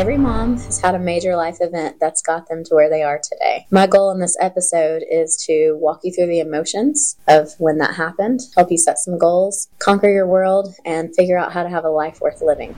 Every mom has had a major life event that's got them to where they are today. My goal in this episode is to walk you through the emotions of when that happened, help you set some goals, conquer your world, and figure out how to have a life worth living.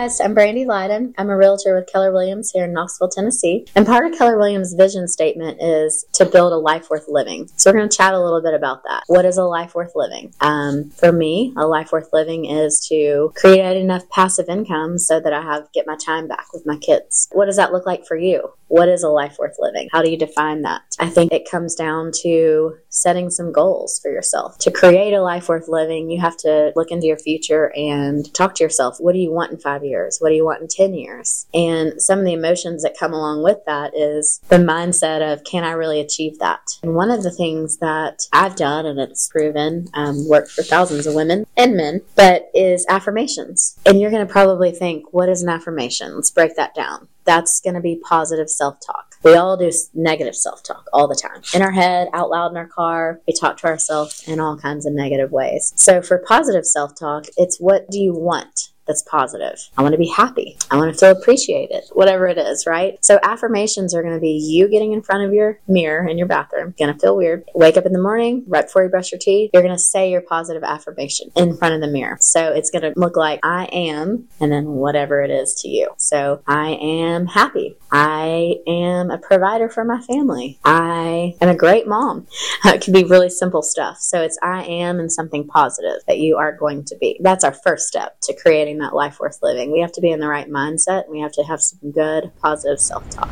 Guys, I'm Brandy Lydon. I'm a realtor with Keller Williams here in Knoxville, Tennessee. And part of Keller Williams' vision statement is to build a life worth living. So we're going to chat a little bit about that. What is a life worth living? Um, for me, a life worth living is to create enough passive income so that I have get my time back with my kids. What does that look like for you? What is a life worth living? How do you define that? I think it comes down to setting some goals for yourself. To create a life worth living, you have to look into your future and talk to yourself. What do you want in five years? What do you want in 10 years? And some of the emotions that come along with that is the mindset of, can I really achieve that? And one of the things that I've done, and it's proven, um, worked for thousands of women and men, but is affirmations. And you're going to probably think, what is an affirmation? Let's break that down that's going to be positive self talk. We all do negative self talk all the time in our head, out loud in our car. We talk to ourselves in all kinds of negative ways. So, for positive self talk, it's what do you want? That's positive. I want to be happy. I want to feel appreciated, whatever it is, right? So affirmations are going to be you getting in front of your mirror in your bathroom. Going to feel weird. Wake up in the morning, right before you brush your teeth, you're going to say your positive affirmation in front of the mirror. So it's going to look like I am, and then whatever it is to you. So I am happy. I am a provider for my family. I am a great mom. It can be really simple stuff. So it's I am and something positive that you are going to be. That's our first step to creating that life worth living. We have to be in the right mindset. we have to have some good, positive self talk.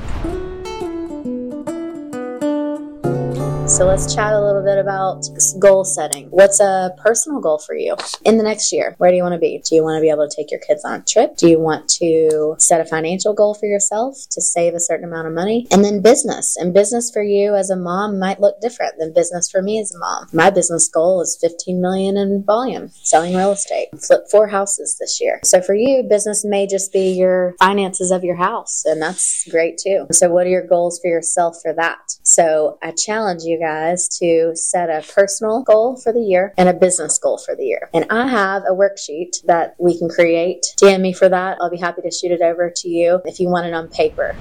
So let's chat a little bit about goal setting. What's a personal goal for you in the next year? Where do you want to be? Do you want to be able to take your kids on a trip? Do you want to set a financial goal for yourself to save a certain amount of money? And then business. And business for you as a mom might look different than business for me as a mom. My business goal is 15 million in volume, selling real estate. Flip four houses this year. So for you, business may just be your finances of your house, and that's great too. So what are your goals for yourself for that? So I challenge you guys to set a personal goal for the year and a business goal for the year. And I have a worksheet that we can create. DM me for that. I'll be happy to shoot it over to you if you want it on paper.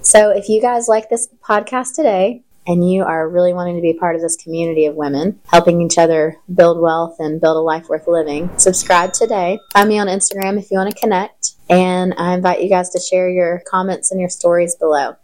So if you guys like this podcast today, and you are really wanting to be part of this community of women, helping each other build wealth and build a life worth living, subscribe today. Find me on Instagram if you want to connect. And I invite you guys to share your comments and your stories below.